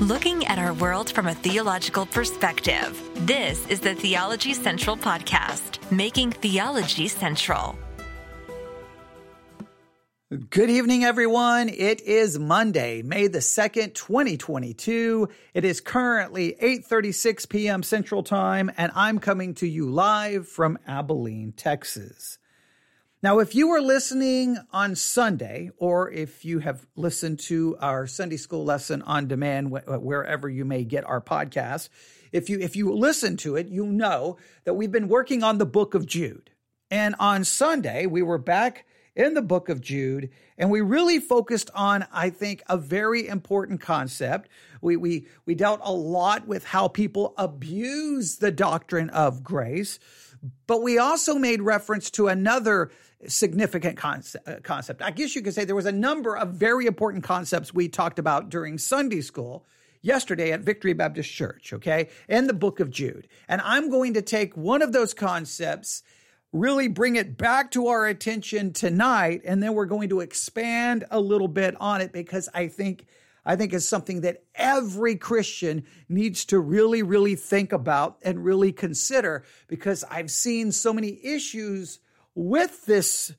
looking at our world from a theological perspective. This is the Theology Central Podcast, making theology central. Good evening, everyone. It is Monday, May the 2nd, 2022. It is currently 8.36 p.m. Central Time, and I'm coming to you live from Abilene, Texas. Now, if you were listening on Sunday, or if you have listened to our Sunday school lesson on demand, uh, wherever you may get our podcast, if you if you listen to it, you know that we've been working on the book of Jude. And on Sunday, we were back in the book of Jude, and we really focused on, I think, a very important concept. We we we dealt a lot with how people abuse the doctrine of grace, but we also made reference to another significant concept, uh, concept. I guess you could say there was a number of very important concepts we talked about during Sunday school yesterday at Victory Baptist Church, okay, in the book of Jude. And I'm going to take one of those concepts, really bring it back to our attention tonight, and then we're going to expand a little bit on it because I think I think it's something that every Christian needs to really, really think about and really consider because I've seen so many issues with this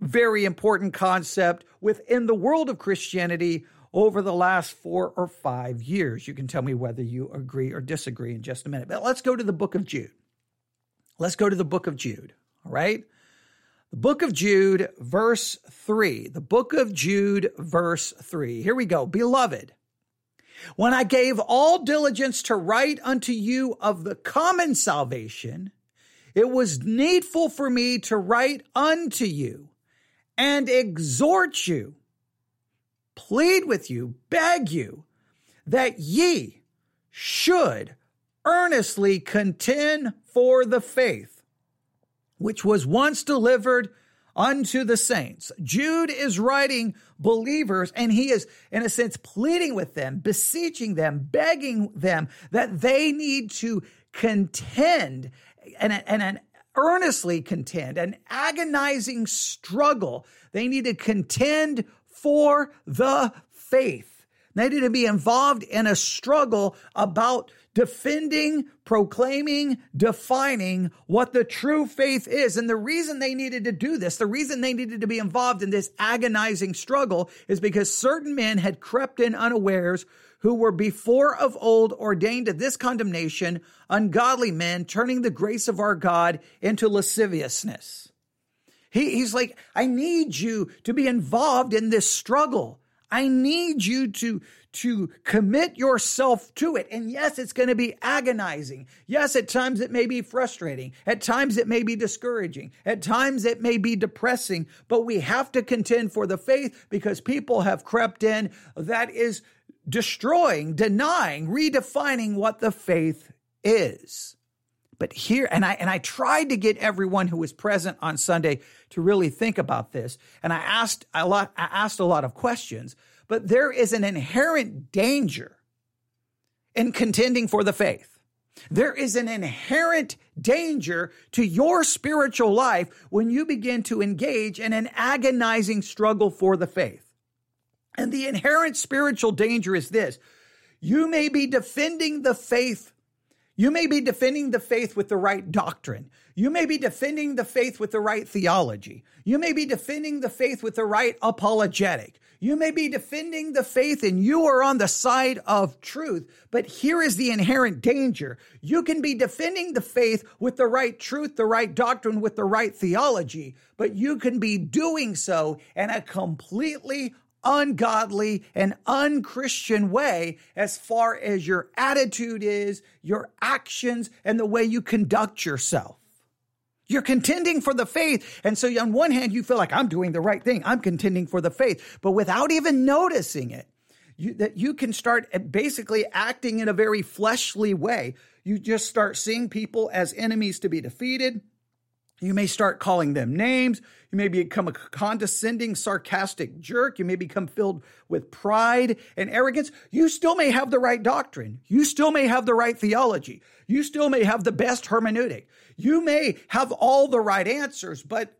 very important concept within the world of Christianity over the last four or five years. You can tell me whether you agree or disagree in just a minute. But let's go to the book of Jude. Let's go to the book of Jude, all right? The book of Jude, verse 3. The book of Jude, verse 3. Here we go. Beloved, when I gave all diligence to write unto you of the common salvation, it was needful for me to write unto you and exhort you, plead with you, beg you that ye should earnestly contend for the faith which was once delivered unto the saints. Jude is writing believers and he is, in a sense, pleading with them, beseeching them, begging them that they need to contend and, and an earnestly contend, an agonizing struggle. They need to contend for the faith. They need to be involved in a struggle about defending, proclaiming, defining what the true faith is. And the reason they needed to do this, the reason they needed to be involved in this agonizing struggle is because certain men had crept in unawares who were before of old ordained to this condemnation, ungodly men turning the grace of our God into lasciviousness. He, he's like, I need you to be involved in this struggle. I need you to, to commit yourself to it. And yes, it's going to be agonizing. Yes, at times it may be frustrating. At times it may be discouraging. At times it may be depressing, but we have to contend for the faith because people have crept in that is destroying, denying, redefining what the faith is. But here, and I, and I tried to get everyone who was present on Sunday to really think about this. And I asked a lot, I asked a lot of questions, but there is an inherent danger in contending for the faith. There is an inherent danger to your spiritual life when you begin to engage in an agonizing struggle for the faith. And the inherent spiritual danger is this. You may be defending the faith. You may be defending the faith with the right doctrine. You may be defending the faith with the right theology. You may be defending the faith with the right apologetic. You may be defending the faith and you are on the side of truth. But here is the inherent danger. You can be defending the faith with the right truth, the right doctrine, with the right theology, but you can be doing so in a completely ungodly and unchristian way as far as your attitude is, your actions, and the way you conduct yourself. You're contending for the faith. And so on one hand, you feel like I'm doing the right thing. I'm contending for the faith, but without even noticing it, you, that you can start eh, basically acting in a very fleshly way. You just start seeing people as enemies to be defeated you may start calling them names. You may become a condescending, sarcastic jerk. You may become filled with pride and arrogance. You still may have the right doctrine. You still may have the right theology. You still may have the best hermeneutic. You may have all the right answers, but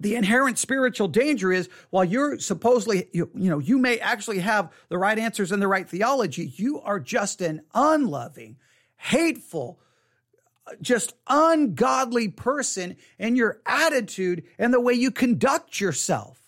the inherent spiritual danger is while you're supposedly you, you know you may actually have the right answers and the right theology you are just an unloving hateful just ungodly person in your attitude and the way you conduct yourself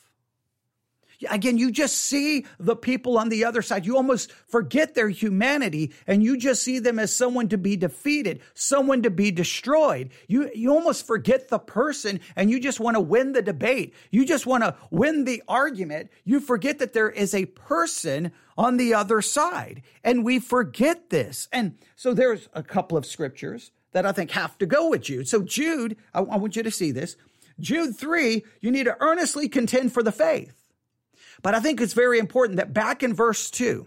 Again, you just see the people on the other side. You almost forget their humanity and you just see them as someone to be defeated, someone to be destroyed. You, you almost forget the person and you just want to win the debate. You just want to win the argument. You forget that there is a person on the other side. And we forget this. And so there's a couple of scriptures that I think have to go with Jude. So Jude, I, I want you to see this. Jude 3, you need to earnestly contend for the faith. But I think it's very important that back in verse 2,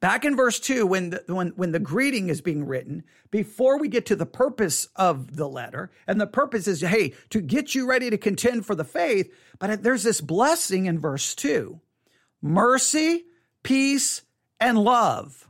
back in verse 2 when the, when when the greeting is being written before we get to the purpose of the letter and the purpose is hey to get you ready to contend for the faith but there's this blessing in verse 2 mercy peace and love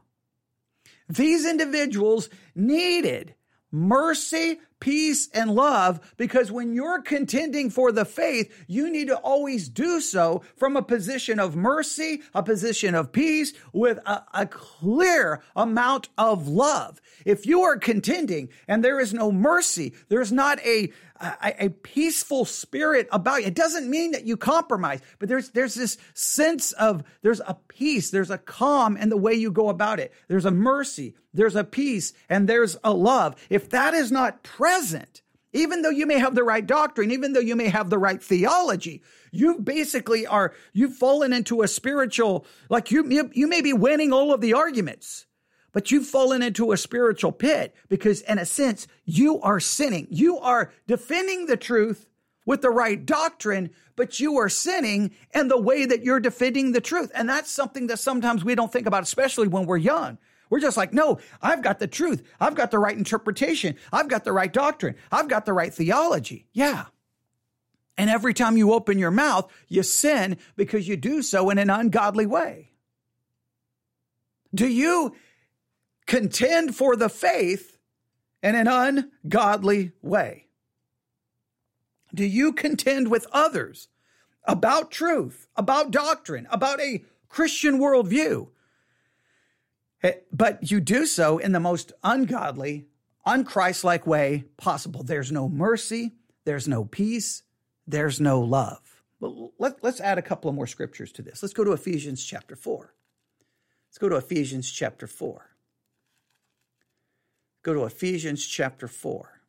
these individuals needed mercy peace, and love because when you're contending for the faith, you need to always do so from a position of mercy, a position of peace with a, a clear amount of love. If you are contending and there is no mercy, there's not a, a, a, peaceful spirit about you. It doesn't mean that you compromise, but there's there's this sense of there's a peace, there's a calm in the way you go about it. There's a mercy, there's a peace, and there's a love. If that is not present, even though you may have the right doctrine, even though you may have the right theology, you basically are you've fallen into a spiritual like you you, you may be winning all of the arguments but you've fallen into a spiritual pit because, in a sense, you are sinning. You are defending the truth with the right doctrine, but you are sinning in the way that you're defending the truth. And that's something that sometimes we don't think about, especially when we're young. We're just like, no, I've got the truth. I've got the right interpretation. I've got the right doctrine. I've got the right theology. Yeah. And every time you open your mouth, you sin because you do so in an ungodly way. Do you contend for the faith in an ungodly way? Do you contend with others about truth, about doctrine, about a Christian worldview? Eh, but you do so in the most ungodly, unchristlike way possible. There's no mercy, there's no peace, there's no love. Well, let, us add a couple of more scriptures to this. Let's go to Ephesians chapter 4. Let's go to Ephesians chapter 4. Go to Ephesians chapter 4.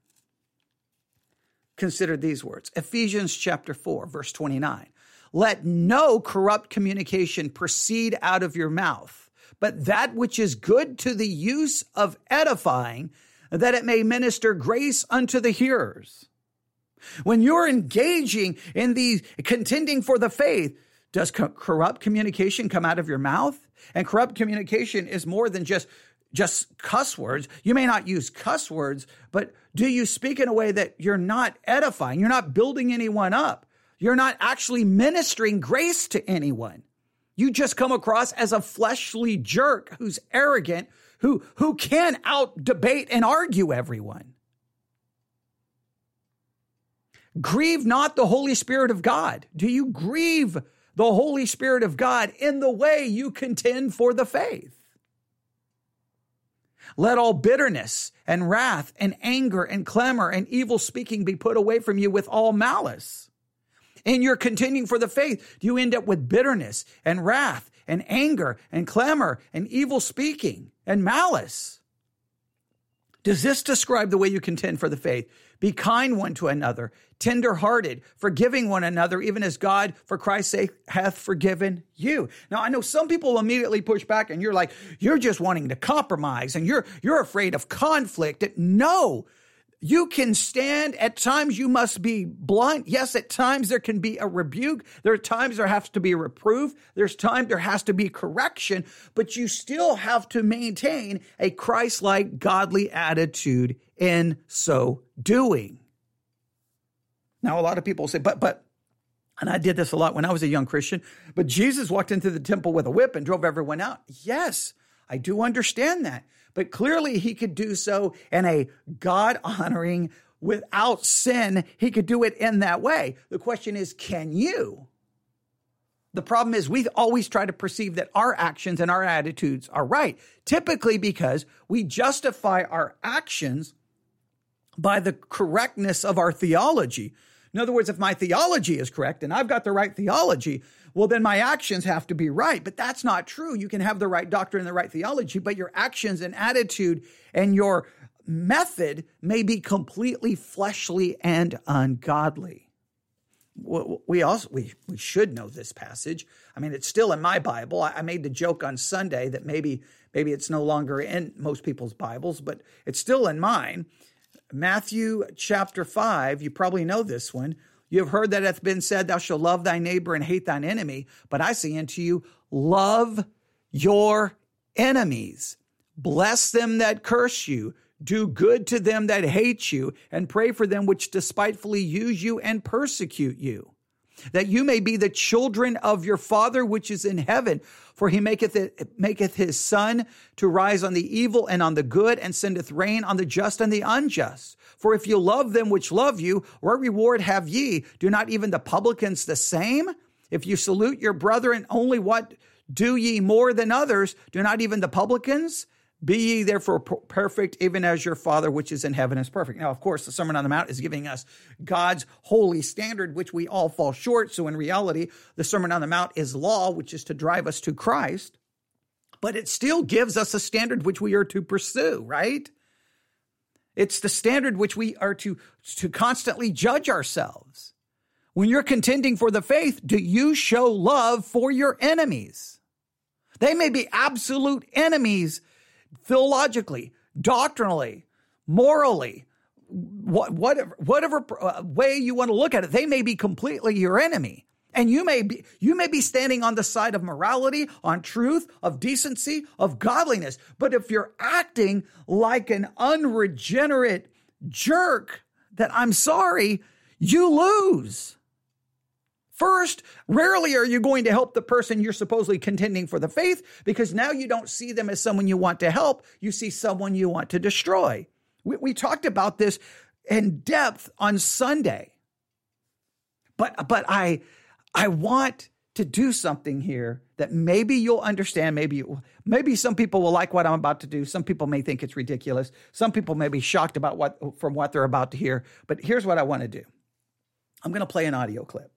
Consider these words Ephesians chapter 4, verse 29. Let no corrupt communication proceed out of your mouth, but that which is good to the use of edifying, that it may minister grace unto the hearers. When you're engaging in the contending for the faith, does co- corrupt communication come out of your mouth? And corrupt communication is more than just just cuss words. You may not use cuss words, but do you speak in a way that you're not edifying? You're not building anyone up. You're not actually ministering grace to anyone. You just come across as a fleshly jerk who's arrogant, who, who can out debate and argue everyone. Grieve not the Holy Spirit of God. Do you grieve the Holy Spirit of God in the way you contend for the faith? Let all bitterness and wrath and anger and clamor and evil speaking be put away from you with all malice. In your contending for the faith, you end up with bitterness and wrath and anger and clamor and evil speaking and malice? Does this describe the way you contend for the faith? Be kind one to another, tenderhearted, forgiving one another, even as God, for Christ's sake, hath forgiven you. Now, I know some people immediately push back and you're like, you're just wanting to compromise and you're, you're afraid of conflict. No, you can stand. At times you must be blunt. Yes, at times there can be a rebuke. There are times there has to be reproof. There's time there has to be correction, but you still have to maintain a Christ-like godly attitude in so doing. Now, a lot of people say, but, but, and I did this a lot when I was a young Christian, but Jesus walked into the temple with a whip and drove everyone out. Yes, I do understand that but clearly he could do so in a God honoring, without sin, he could do it in that way. The question is, can you? The problem is we always try to perceive that our actions and our attitudes are right, typically because we justify our actions by the correctness of our theology. In other words, if my theology is correct and I've got the right theology, well, then my actions have to be right. But that's not true. You can have the right doctrine and the right theology, but your actions and attitude and your method may be completely fleshly and ungodly. We also we, we should know this passage. I mean, it's still in my Bible. I made the joke on Sunday that maybe maybe it's no longer in most people's Bibles, but it's still in mine. Matthew chapter 5, you probably know this one. You have heard that it hath been said, Thou shalt love thy neighbor and hate thine enemy. But I say unto you, love your enemies, bless them that curse you, do good to them that hate you, and pray for them which despitefully use you and persecute you that you may be the children of your Father which is in heaven. For he maketh it, maketh his sun to rise on the evil and on the good, and sendeth rain on the just and the unjust. For if you love them which love you, what reward have ye? Do not even the publicans the same? If you salute your brethren, only what do ye more than others? Do not even the publicans? Be ye therefore perfect, even as your Father which is in heaven is perfect. Now, of course, the Sermon on the Mount is giving us God's holy standard, which we all fall short. So, in reality, the Sermon on the Mount is law, which is to drive us to Christ. But it still gives us a standard which we are to pursue, right? It's the standard which we are to, to constantly judge ourselves. When you're contending for the faith, do you show love for your enemies? They may be absolute enemies theologically, doctrinally, morally, whatever, whatever uh, way you want to look at it, they may be completely your enemy. And you may be, you may be standing on the side of morality, on truth, of decency, of godliness. But if you're acting like an unregenerate jerk, that I'm sorry, you lose. First, rarely are you going to help the person you're supposedly contending for the faith because now you don't see them as someone you want to help. You see someone you want to destroy. We, we talked about this in depth on Sunday. But, but I, I want to do something here that maybe you'll understand. Maybe, you, maybe some people will like what I'm about to do. Some people may think it's ridiculous. Some people may be shocked about what, from what they're about to hear. But here's what I want to do. I'm going to play an audio clip.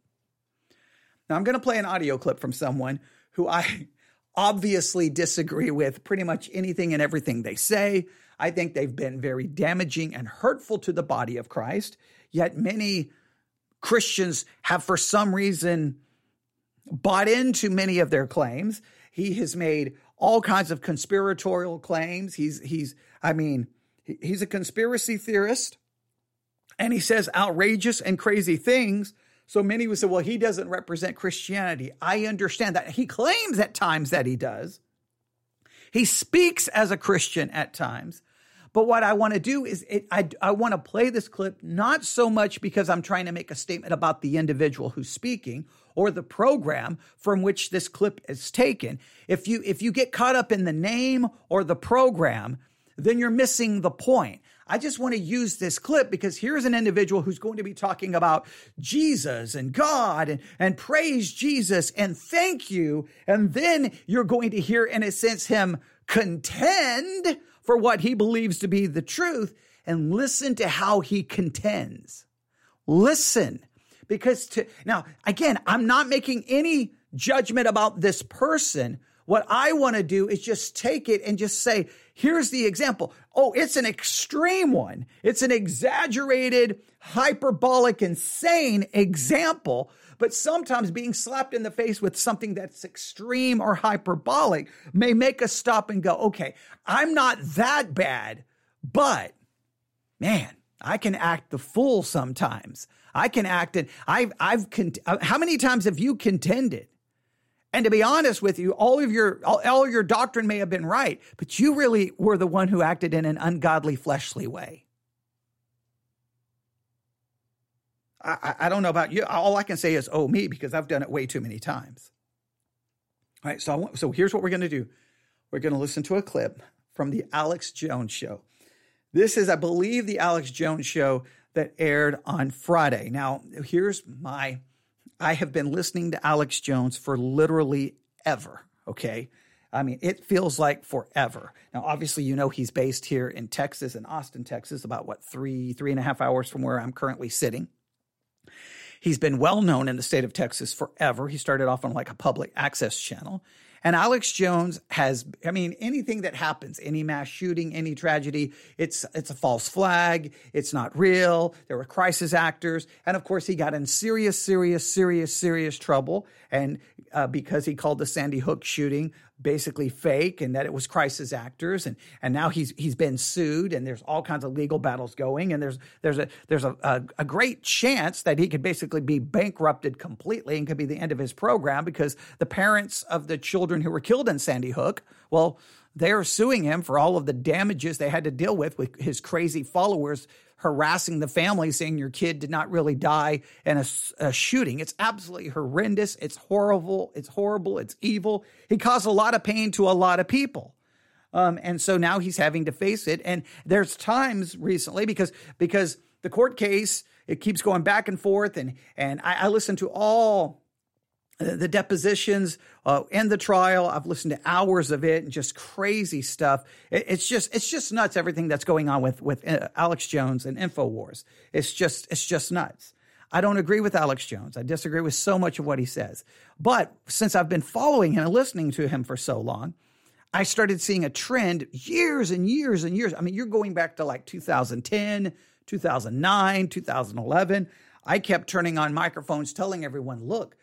Now, I'm going to play an audio clip from someone who I obviously disagree with pretty much anything and everything they say. I think they've been very damaging and hurtful to the body of Christ. Yet many Christians have, for some reason, bought into many of their claims. He has made all kinds of conspiratorial claims. He's, he's, I mean, he's a conspiracy theorist and he says outrageous and crazy things so many would say, well, he doesn't represent Christianity. I understand that. He claims at times that he does. He speaks as a Christian at times. But what I want to do is it, I, I want to play this clip not so much because I'm trying to make a statement about the individual who's speaking or the program from which this clip is taken. If you if you get caught up in the name or the program, then you're missing the point. I just want to use this clip because here's an individual who's going to be talking about Jesus and God and, and praise Jesus and thank you. And then you're going to hear, in a sense, him contend for what he believes to be the truth and listen to how he contends. Listen. Because to, now, again, I'm not making any judgment about this person. What I want to do is just take it and just say, Here's the example. Oh, it's an extreme one. It's an exaggerated, hyperbolic, insane example. But sometimes being slapped in the face with something that's extreme or hyperbolic may make us stop and go, okay, I'm not that bad, but man, I can act the fool sometimes. I can act and I've, I've, cont- uh, how many times have you contended and to be honest with you, all of your all, all your doctrine may have been right, but you really were the one who acted in an ungodly, fleshly way. I, I, don't know about you. All I can say is, oh, me, because I've done it way too many times. All right, so, want, so here's what we're going to do we're going to listen to a clip from the Alex Jones show. This is, I believe, the Alex Jones show that aired on Friday. Now, here's my I have been listening to Alex Jones for literally ever, okay? I mean, it feels like forever. Now, obviously, you know he's based here in Texas, in Austin, Texas, about what, three, three and a half hours from where I'm currently sitting. He's been well known in the state of Texas forever. He started off on like a public access channel. And Alex Jones has, I mean, anything that happens, any mass shooting, any tragedy, it's it's a false flag. It's not real. There were crisis actors, and of course, he got in serious, serious, serious, serious trouble, and uh, because he called the Sandy Hook shooting basically fake and that it was crisis actors. And and now he's he's been sued and there's all kinds of legal battles going. And there's there's a there's a, a, a great chance that he could basically be bankrupted completely and could be the end of his program because the parents of the children who were killed in Sandy Hook well they're suing him for all of the damages they had to deal with with his crazy followers harassing the family, saying your kid did not really die in a, a, shooting. It's absolutely horrendous. It's horrible. It's horrible. It's evil. He caused a lot of pain to a lot of people. Um, and so now he's having to face it. And there's times recently because because the court case it keeps going back and forth, and and I, I listen to all the depositions uh, and the trial. I've listened to hours of it and just crazy stuff. It, it's just it's just nuts everything that's going on with with uh, alex jones and infowars. It's just it's just nuts. I don't agree with alex jones. I disagree with so much of what he says. But since i've been following him and listening to him for so long i started seeing a trend years and years and years. I mean you're going back to like 2010 2009 2011 i kept turning on microphones telling everyone look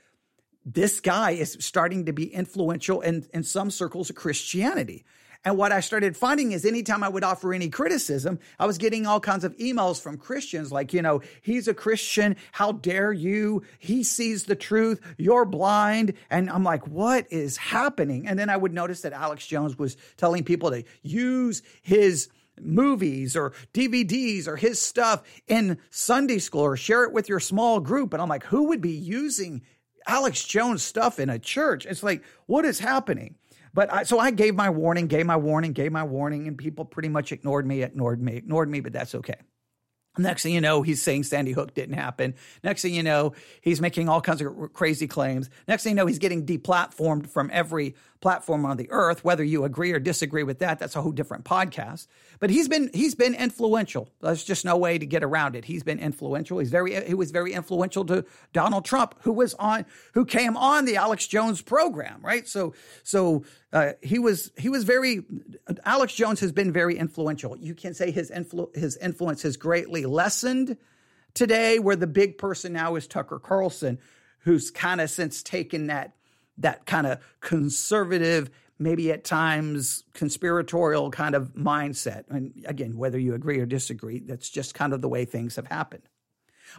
this guy is starting to be influential in, in some circles of Christianity. And what I started finding is anytime I would offer any criticism, I was getting all kinds of emails from Christians like, you know, he's a Christian. How dare you? He sees the truth. You're blind. And I'm like, what is happening? And then I would notice that Alex Jones was telling people to use his movies or DVDs or his stuff in Sunday school or share it with your small group. And I'm like, who would be using Alex Jones stuff in a church. It's like, what is happening? But I, so I gave my warning, gave my warning, gave my warning, and people pretty much ignored me, ignored me, ignored me, but that's okay. Next thing you know, he's saying Sandy Hook didn't happen. Next thing you know, he's making all kinds of crazy claims. Next thing you know, he's getting deplatformed from every platform on the earth. Whether you agree or disagree with that, that's a whole different podcast. But he's been he's been influential. There's just no way to get around it. He's been influential. He's very he was very influential to Donald Trump, who was on who came on the Alex Jones program, right? So so uh, he was he was very Alex Jones has been very influential. You can say his influ- his influence has greatly lessened today, where the big person now is Tucker Carlson, who's kind of since taken that that kind of conservative, maybe at times conspiratorial kind of mindset. And again, whether you agree or disagree, that's just kind of the way things have happened.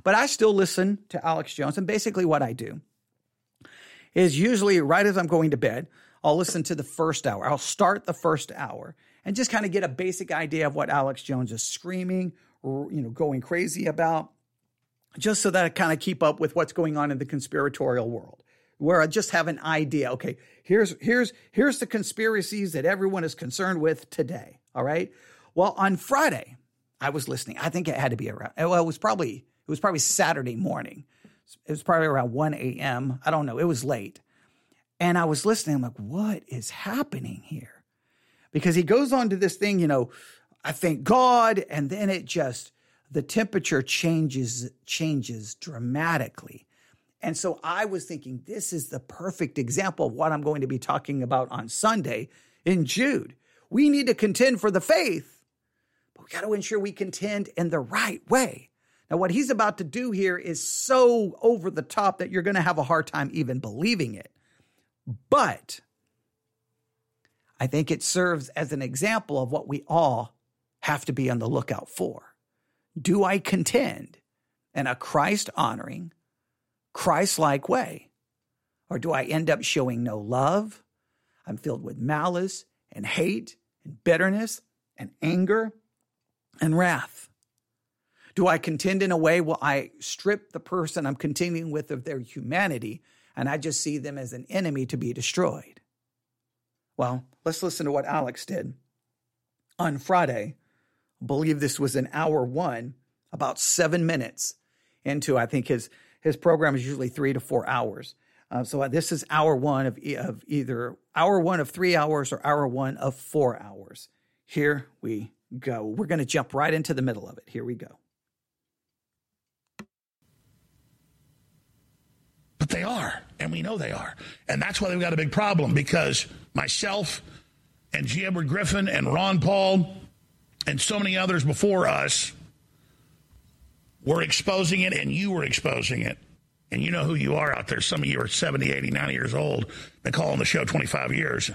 But I still listen to Alex Jones, and basically what I do is usually right as I'm going to bed, I'll listen to the first hour. I'll start the first hour and just kind of get a basic idea of what Alex Jones is screaming or you know going crazy about just so that I kind of keep up with what's going on in the conspiratorial world where I just have an idea. Okay, here's here's here's the conspiracies that everyone is concerned with today. All right. Well, on Friday, I was listening. I think it had to be around. Well, it was probably it was probably Saturday morning. It was probably around 1 a.m. I don't know. It was late. And I was listening. I'm like, what is happening here? Because he goes on to this thing, you know, I thank God, and then it just the temperature changes changes dramatically. And so I was thinking, this is the perfect example of what I'm going to be talking about on Sunday in Jude. We need to contend for the faith, but we got to ensure we contend in the right way. Now, what he's about to do here is so over the top that you're going to have a hard time even believing it. But I think it serves as an example of what we all have to be on the lookout for. Do I contend in a Christ honoring, Christ like way? Or do I end up showing no love? I'm filled with malice and hate and bitterness and anger and wrath. Do I contend in a way where I strip the person I'm contending with of their humanity and I just see them as an enemy to be destroyed? Well, let's listen to what Alex did. On Friday, I believe this was in hour one about seven minutes into, I think his, his program is usually three to four hours. Uh, so this is hour one of, of either hour one of three hours or hour one of four hours. Here we go. We're going to jump right into the middle of it. Here we go. But they are, and we know they are. And that's why they've got a big problem because myself and G. Edward Griffin and Ron Paul and so many others before us were exposing it, and you were exposing it. And you know who you are out there. Some of you are 70, 80, 90 years old, been calling the show 25 years.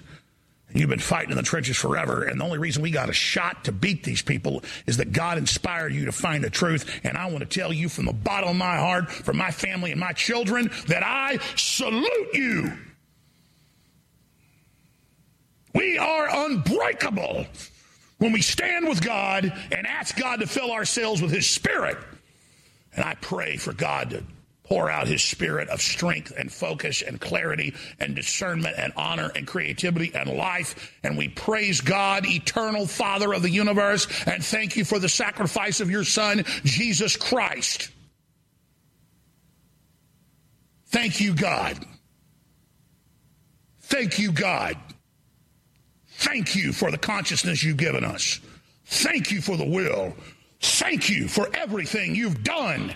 You've been fighting in the trenches forever. And the only reason we got a shot to beat these people is that God inspired you to find the truth. And I want to tell you from the bottom of my heart, for my family and my children, that I salute you. We are unbreakable when we stand with God and ask God to fill ourselves with His Spirit. And I pray for God to pour out His Spirit of strength and focus and clarity and discernment and honor and creativity and life. And we praise God, eternal Father of the universe, and thank you for the sacrifice of your Son, Jesus Christ. Thank you, God. Thank you, God. Thank you for the consciousness you've given us. Thank you for the will. Thank you for everything you've done.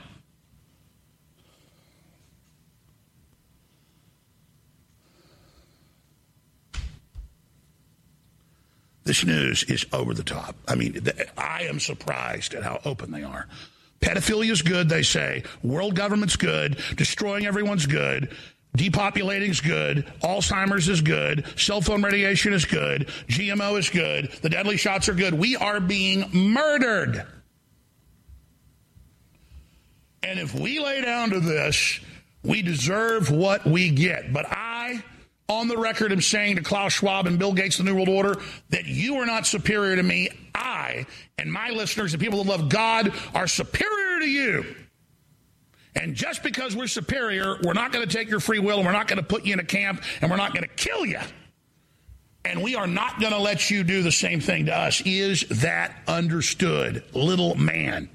This news is over the top. I mean, I am surprised at how open they are. Pedophilia is good, they say. World government's good. Destroying everyone's good. Depopulating is good. Alzheimer's is good. Cell phone radiation is good. GMO is good. The deadly shots are good. We are being murdered. And if we lay down to this, we deserve what we get. But I, on the record, am saying to Klaus Schwab and Bill Gates, the New World Order, that you are not superior to me. I and my listeners, the people that love God, are superior to you. And just because we're superior, we're not going to take your free will and we're not going to put you in a camp and we're not going to kill you. And we are not going to let you do the same thing to us. Is that understood, little man?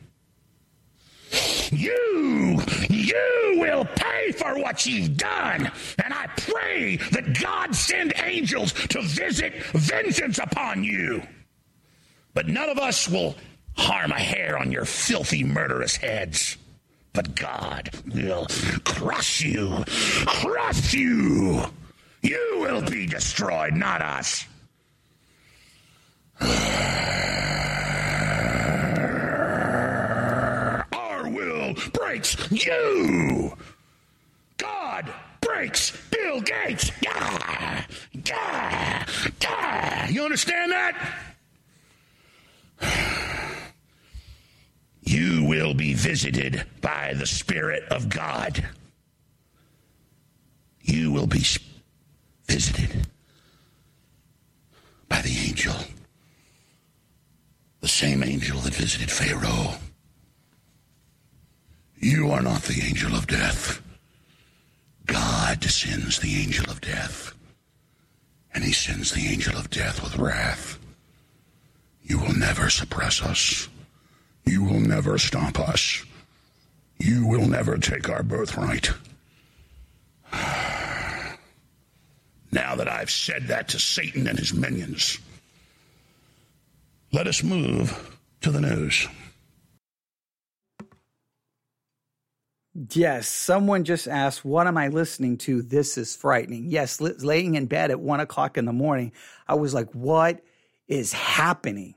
You, you will pay for what you've done. And I pray that God send angels to visit vengeance upon you. But none of us will harm a hair on your filthy, murderous heads. But God will crush you, crush you. You will be destroyed, not us. Our will breaks you. God breaks Bill Gates. You understand that? you will be visited by the Spirit of God. You will be visited by the angel, the same angel that visited Pharaoh. You are not the angel of death. God sends the angel of death, and he sends the angel of death with wrath. You will never suppress us. You will never stop us. You will never take our birthright. now that I've said that to Satan and his minions, let us move to the news. Yes, someone just asked, What am I listening to? This is frightening. Yes, laying in bed at one o'clock in the morning, I was like, What is happening?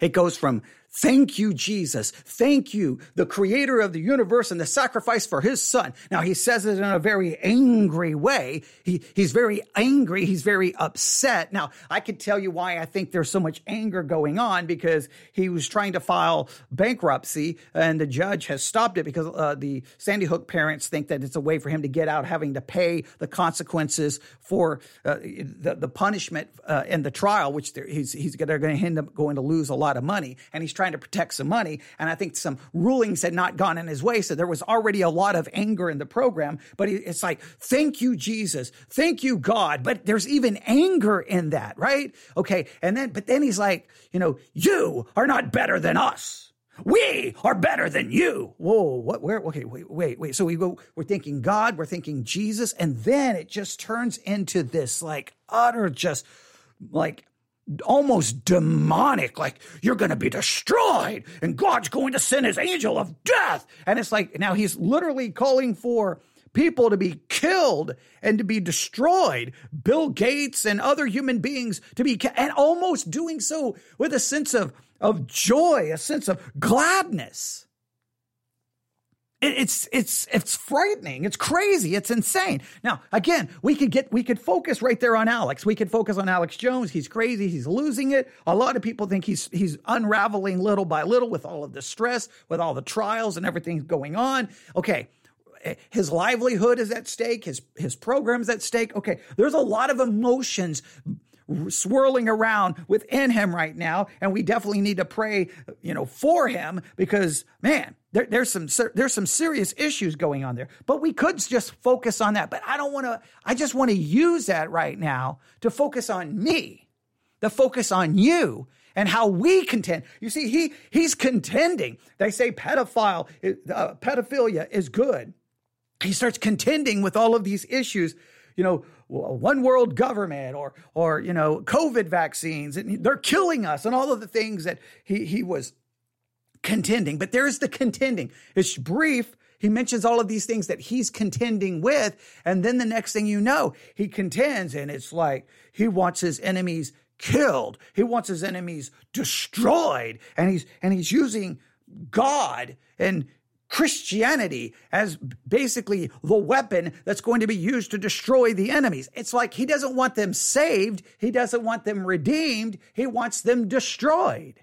It goes from Thank you, Jesus. Thank you, the creator of the universe and the sacrifice for his son. Now, he says it in a very angry way. He, he's very angry. He's very upset. Now, I could tell you why I think there's so much anger going on because he was trying to file bankruptcy and the judge has stopped it because uh, the Sandy Hook parents think that it's a way for him to get out having to pay the consequences for uh, the, the punishment uh, in the trial, which he's, he's, they're going to end up going to lose a lot of money. And he's trying trying to protect some money. And I think some rulings had not gone in his way. So there was already a lot of anger in the program. But it's like, thank you, Jesus. Thank you, God. But there's even anger in that, right? Okay. And then, but then he's like, you know, you are not better than us. We are better than you. Whoa, what, where, okay, wait, wait, wait. So we go, we're thinking God, we're thinking Jesus, and then it just turns into this like utter, just like almost demonic, like you're going to be destroyed and God's going to send his angel of death. And it's like now he's literally calling for people to be killed and to be destroyed, Bill Gates and other human beings to be, and almost doing so with a sense of, of joy, a sense of gladness. It's it's it's frightening. It's crazy. It's insane. Now, again, we could get we could focus right there on Alex. We could focus on Alex Jones. He's crazy. He's losing it. A lot of people think he's he's unraveling little by little with all of the stress, with all the trials and everything going on. Okay, his livelihood is at stake. His his program's at stake. Okay, there's a lot of emotions swirling around within him right now, and we definitely need to pray, you know, for him because man there, there's some there's some serious issues going on there. But we could just focus on that. But I don't want to. I just want to use that right now to focus on me, to focus on you and how we contend. You see, he he's contending. They say pedophile, uh, pedophilia is good. He starts contending with all of these issues. You know, one world government or or you know COVID vaccines, and they're killing us, and all of the things that he he was contending, but there's the contending. It's brief. He mentions all of these things that he's contending with. And then the next thing you know, he contends and it's like he wants his enemies killed. He wants his enemies destroyed. And he's, and he's using God and Christianity as basically the weapon that's going to be used to destroy the enemies. It's like he doesn't want them saved. He doesn't want them redeemed. He wants them destroyed.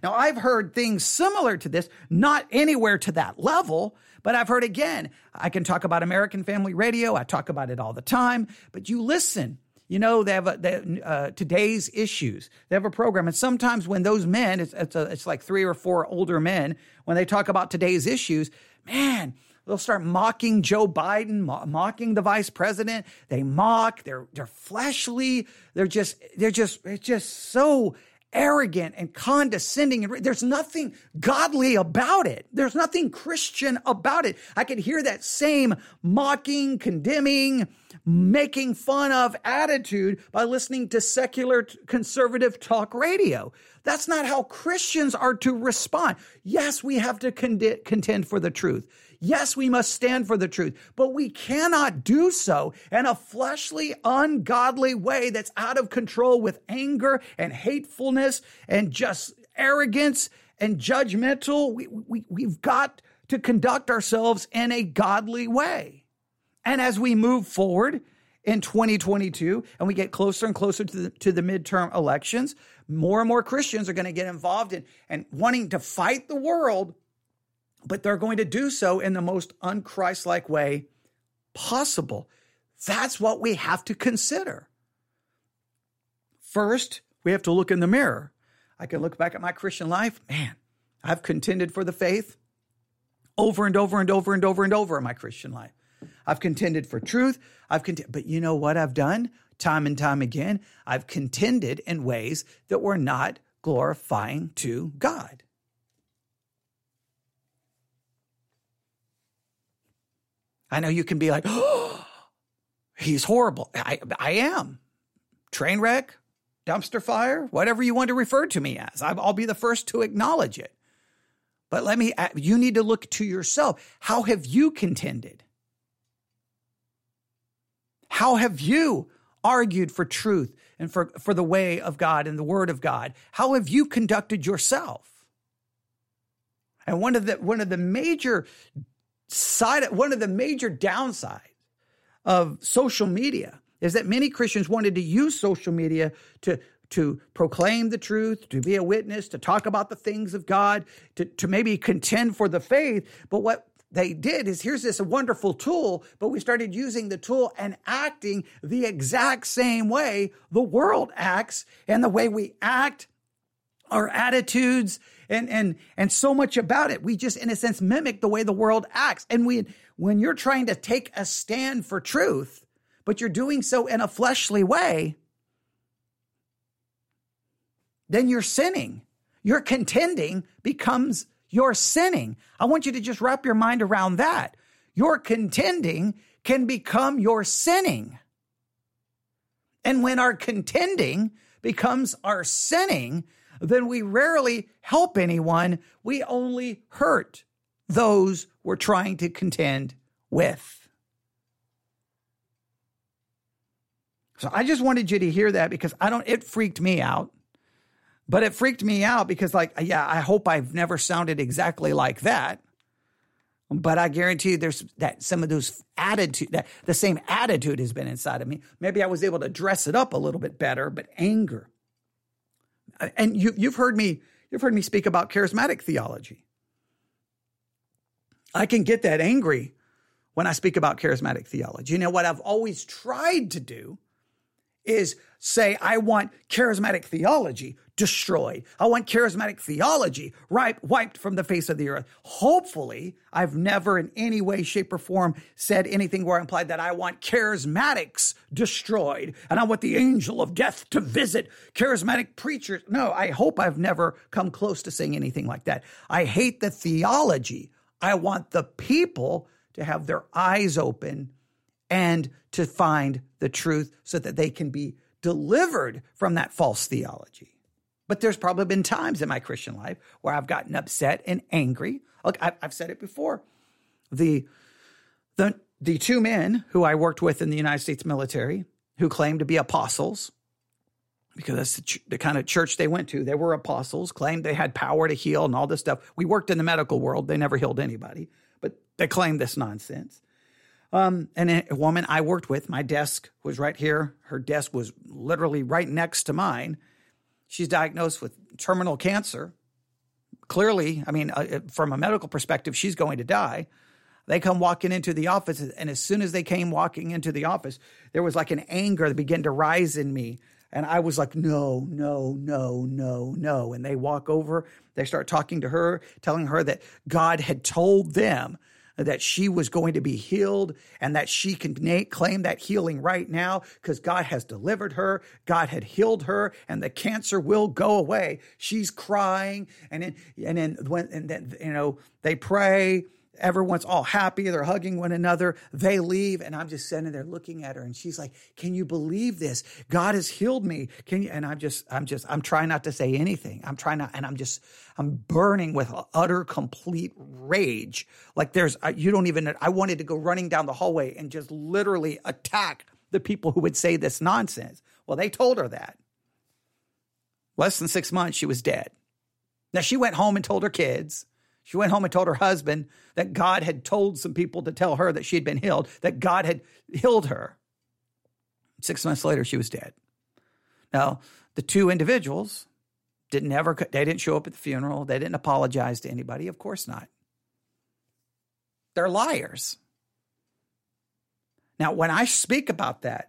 Now, I've heard things similar to this, not anywhere to that level, but I've heard again. I can talk about American Family Radio. I talk about it all the time, but you listen. You know, they have a, they, uh, today's issues. They have a program. And sometimes when those men, it's, it's, a, it's like three or four older men, when they talk about today's issues, man, they'll start mocking Joe Biden, mo- mocking the vice president. They mock. They're they're fleshly. They're just they're just it's just so arrogant and condescending. And there's nothing godly about it. There's nothing Christian about it. I could hear that same mocking, condemning, making fun of attitude by listening to secular conservative talk radio. That's not how Christians are to respond. Yes, we have to contend for the truth. Yes, we must stand for the truth, but we cannot do so in a fleshly, ungodly way that's out of control with anger and hatefulness and just arrogance and judgmental. We, we, we've got to conduct ourselves in a godly way. And as we move forward in 2022 and we get closer and closer to the, to the midterm elections, more and more Christians are going to get involved in and wanting to fight the world but they're going to do so in the most unchristlike way possible. That's what we have to consider. First, we have to look in the mirror. I can look back at my Christian life. Man, I've contended for the faith over and over and over and over and over in my Christian life. I've contended for truth. I've contended, but you know what I've done time and time again? I've contended in ways that were not glorifying to God. I know you can be like, oh, he's horrible. I, I am. Train wreck, dumpster fire, whatever you want to refer to me as. I'll be the first to acknowledge it. But let me, uh, you need to look to yourself. How have you contended? How have you argued for truth and for, for the way of God and the word of God? How have you conducted yourself? And one of the one of the major side one of the major downsides of social media is that many Christians wanted to use social media to to proclaim the truth, to be a witness, to talk about the things of God, to, to maybe contend for the faith. But what they did is here's this wonderful tool, but we started using the tool and acting the exact same way the world acts and the way we act, our attitudes, and and and so much about it. We just in a sense mimic the way the world acts. And we when you're trying to take a stand for truth, but you're doing so in a fleshly way, then you're sinning. your contending becomes your sinning. I want you to just wrap your mind around that. Your contending can become your sinning. And when our contending becomes our sinning, then we rarely help anyone. We only hurt those we're trying to contend with. So I just wanted you to hear that because I don't, it freaked me out. But it freaked me out because, like, yeah, I hope I've never sounded exactly like that. But I guarantee you there's that some of those attitude that the same attitude has been inside of me. Maybe I was able to dress it up a little bit better, but anger. And you you've heard me you've heard me speak about charismatic theology. I can get that angry when I speak about charismatic theology. You know what I've always tried to do is say, I want charismatic theology destroyed. I want charismatic theology wiped from the face of the earth. Hopefully, I've never in any way, shape, or form said anything where I implied that I want charismatics destroyed and I want the angel of death to visit charismatic preachers. No, I hope I've never come close to saying anything like that. I hate the theology. I want the people to have their eyes open and to find the truth so that they can be delivered from that false theology. But there's probably been times in my Christian life where I've gotten upset and angry. Look, I've said it before. The, the, the two men who I worked with in the United States military who claimed to be apostles, because that's the, the, kind of church they went to. They were apostles, claimed they had power to heal and all this stuff. We worked in the medical world. They never healed anybody, but they claimed this nonsense. Um, and a woman I worked with, my desk was right here. Her desk was literally right next to mine. She's diagnosed with terminal cancer. Clearly, I mean, uh, uh, from a medical perspective, she's going to die. They come walking into the office, and as soon as they came walking into the office, there was like an anger that began to rise in me. And I was like, no, no, no, no, no. And they walk over, they start talking to her, telling her that God had told them that she was going to be healed and that she can claim that healing right now because God has delivered her. God had healed her and the cancer will go away. She's crying. And then, and then when, and then, you know, they pray everyone's all happy. They're hugging one another. They leave, and I'm just sitting there looking at her, and she's like, "Can you believe this? God has healed me. Can you?" And I'm just, I'm just, I'm trying not to say anything. I'm trying not, and I'm just, I'm burning with utter, complete rage. Like there's, you don't even. I wanted to go running down the hallway and just literally attack the people who would say this nonsense. Well, they told her that. Less than six months, she was dead. Now she went home and told her kids. She went home and told her husband that God had told some people to tell her that she had been healed, that God had healed her. Six months later, she was dead. Now, the two individuals didn't ever, they didn't show up at the funeral. They didn't apologize to anybody. Of course not. They're liars. Now, when I speak about that,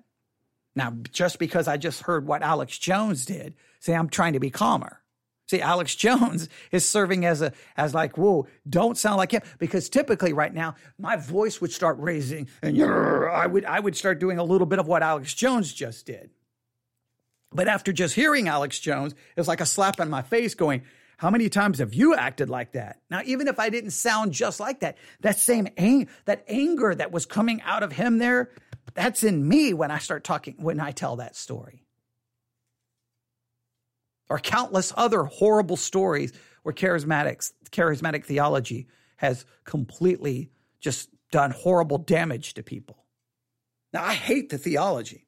now, just because I just heard what Alex Jones did, say I'm trying to be calmer. See, Alex Jones is serving as a as like, whoa, don't sound like him. Because typically right now, my voice would start raising and I would I would start doing a little bit of what Alex Jones just did. But after just hearing Alex Jones, it was like a slap on my face going, how many times have you acted like that? Now, even if I didn't sound just like that, that same ang- that anger that was coming out of him there, that's in me when I start talking, when I tell that story or countless other horrible stories where charismatics, charismatic theology has completely just done horrible damage to people. Now, I hate the theology.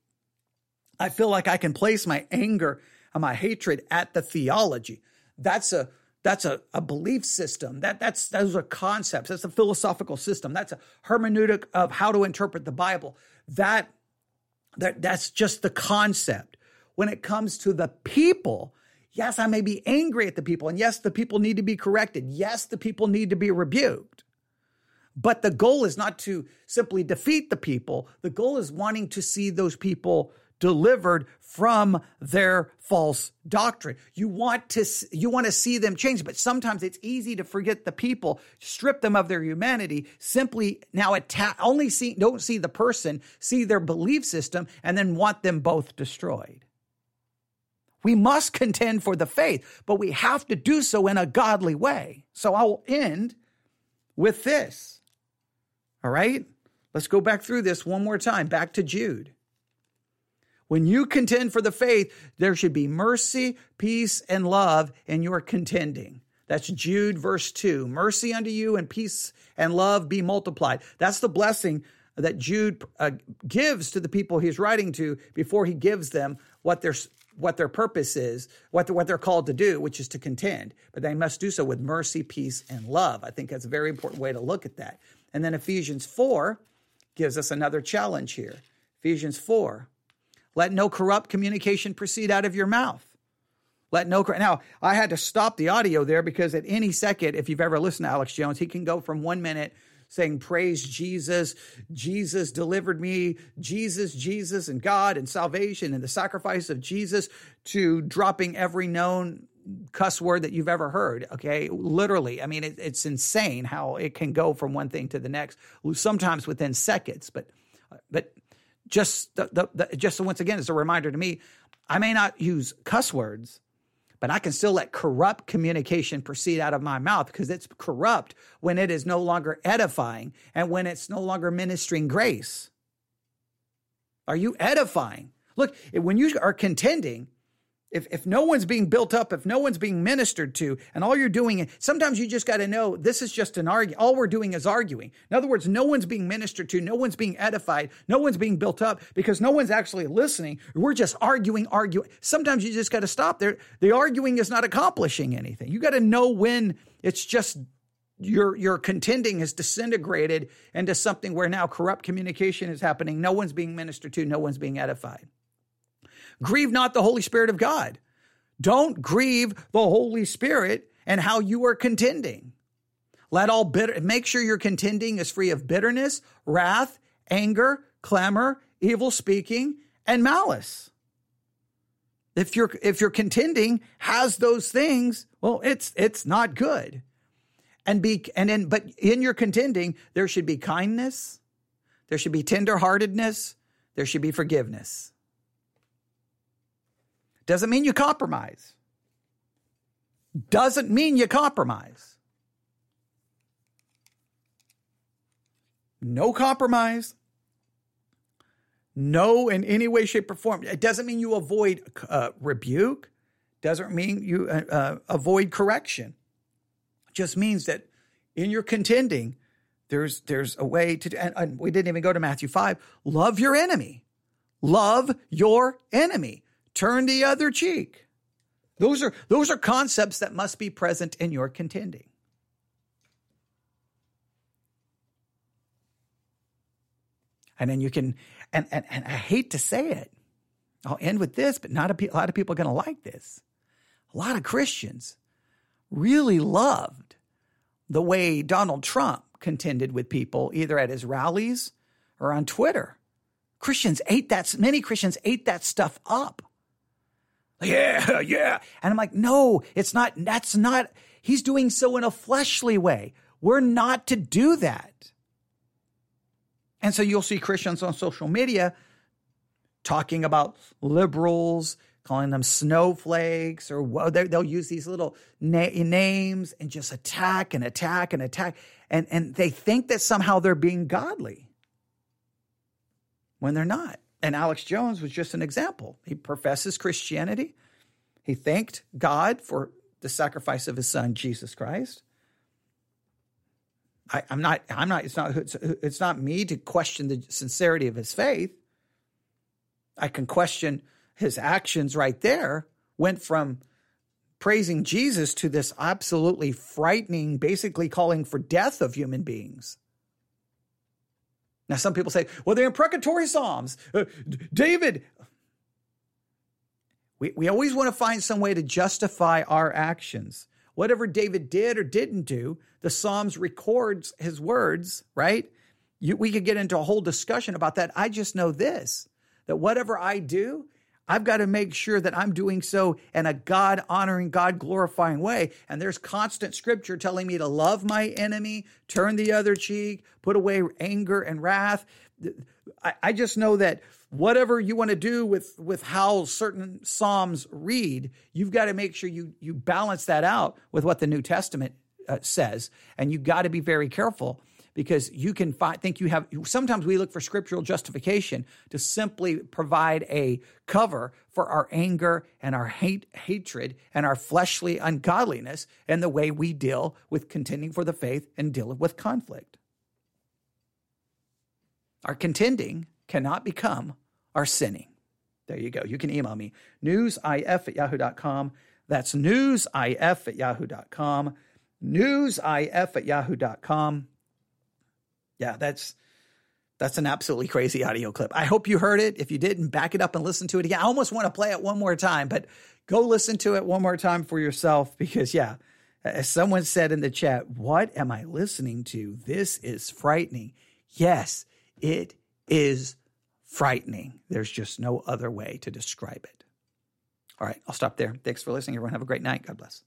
I feel like I can place my anger and my hatred at the theology. That's a that's a, a belief system. That that's those are concepts. That's a philosophical system. That's a hermeneutic of how to interpret the Bible. That that that's just the concept. When it comes to the people, Yes, I may be angry at the people. And yes, the people need to be corrected. Yes, the people need to be rebuked. But the goal is not to simply defeat the people. The goal is wanting to see those people delivered from their false doctrine. You want to you want to see them change, but sometimes it's easy to forget the people, strip them of their humanity, simply now attack only see don't see the person, see their belief system and then want them both destroyed. We must contend for the faith, but we have to do so in a godly way. So I will end with this. All right? Let's go back through this one more time, back to Jude. When you contend for the faith, there should be mercy, peace, and love in your contending. That's Jude, verse 2. Mercy unto you and peace and love be multiplied. That's the blessing that Jude uh, gives to the people he's writing to before he gives them what their what their purpose is, what, the, what they're called to do, which is to contend. But they must do so with mercy, peace, and love. I think that's a very important way to look at that. And then Ephesians 4 gives us another challenge here. Ephesians 4 let no corrupt communication proceed out of your mouth. Let no now I had to stop the audio there because at any second, if you've ever listened to Alex Jones, he can go from one minute saying, Praise Jesus, Jesus delivered me, Jesus, Jesus, and God, and salvation, and the sacrifice of Jesus, to dropping every known cuss word that you've ever heard. Okay. Literally. I mean, it, it's insane how it can go from one thing to the next, sometimes within seconds. But, but just the, the, the just once again, as a reminder to me, I may not use cuss words, but I can still let corrupt communication proceed out of my mouth because it's corrupt when it is no longer edifying and when it's no longer ministering grace. Are you edifying? Look, when you are contending, if, if no one's being built up, if no one's being ministered to, and all you're doing, sometimes you just got to know this is just an argument. All we're doing is arguing. In other words, no one's being ministered to, no one's being edified, no one's being built up because no one's actually listening. We're just arguing, arguing. Sometimes you just got to stop there. The arguing is not accomplishing anything. You got to know when it's just your your contending has disintegrated into something where now corrupt communication is happening. No one's being ministered to, no one's being edified. Grieve not the Holy Spirit of God. Don't grieve the Holy Spirit and how you are contending. Let all bitter, make sure your contending is free of bitterness, wrath, anger, clamor, evil speaking, and malice. If your if your contending has those things, well, it's it's not good. And be and then but in your contending, there should be kindness, there should be tenderheartedness, there should be forgiveness. Doesn't mean you compromise. Doesn't mean you compromise. No compromise. No, in any way, shape, or form. It doesn't mean you avoid uh, rebuke. Doesn't mean you uh, uh, avoid correction. It just means that in your contending, there's there's a way to. And, and we didn't even go to Matthew five. Love your enemy. Love your enemy turn the other cheek. Those are, those are concepts that must be present in your contending. And then you can, and, and, and I hate to say it, I'll end with this, but not a, a lot of people are going to like this. A lot of Christians really loved the way Donald Trump contended with people, either at his rallies or on Twitter. Christians ate that, many Christians ate that stuff up. Yeah, yeah. And I'm like, no, it's not, that's not, he's doing so in a fleshly way. We're not to do that. And so you'll see Christians on social media talking about liberals, calling them snowflakes, or they'll use these little na- names and just attack and attack and attack. And, and they think that somehow they're being godly when they're not. And Alex Jones was just an example. He professes Christianity. He thanked God for the sacrifice of his son, Jesus Christ. I, am not, I'm not, it's not, it's, it's not me to question the sincerity of his faith. I can question his actions right there. Went from praising Jesus to this absolutely frightening, basically calling for death of human beings. Now, some people say, well, they're imprecatory Psalms. Uh, David, we, we always want to find some way to justify our actions. Whatever David did or didn't do, the Psalms records his words, right? You, we could get into a whole discussion about that. I just know this that whatever I do, I've got to make sure that I'm doing so in a God honoring, God glorifying way. And there's constant scripture telling me to love my enemy, turn the other cheek, put away anger and wrath. I, just know that whatever you want to do with with how certain psalms read you've got to make sure you you balance that out with what the new testament uh, says and you've got to be very careful because you can think you have sometimes we look for scriptural justification to simply provide a cover for our anger and our hate hatred and our fleshly ungodliness and the way we deal with contending for the faith and dealing with conflict our contending cannot become our sinning. There you go. You can email me, newsif at yahoo.com. That's newsif at yahoo.com. Newsif at yahoo.com. Yeah, that's that's an absolutely crazy audio clip. I hope you heard it. If you didn't, back it up and listen to it again. I almost want to play it one more time, but go listen to it one more time for yourself because, yeah, as someone said in the chat, what am I listening to? This is frightening. Yes, it is frightening. There's just no other way to describe it. All right, I'll stop there. Thanks for listening. Everyone have a great night. God bless.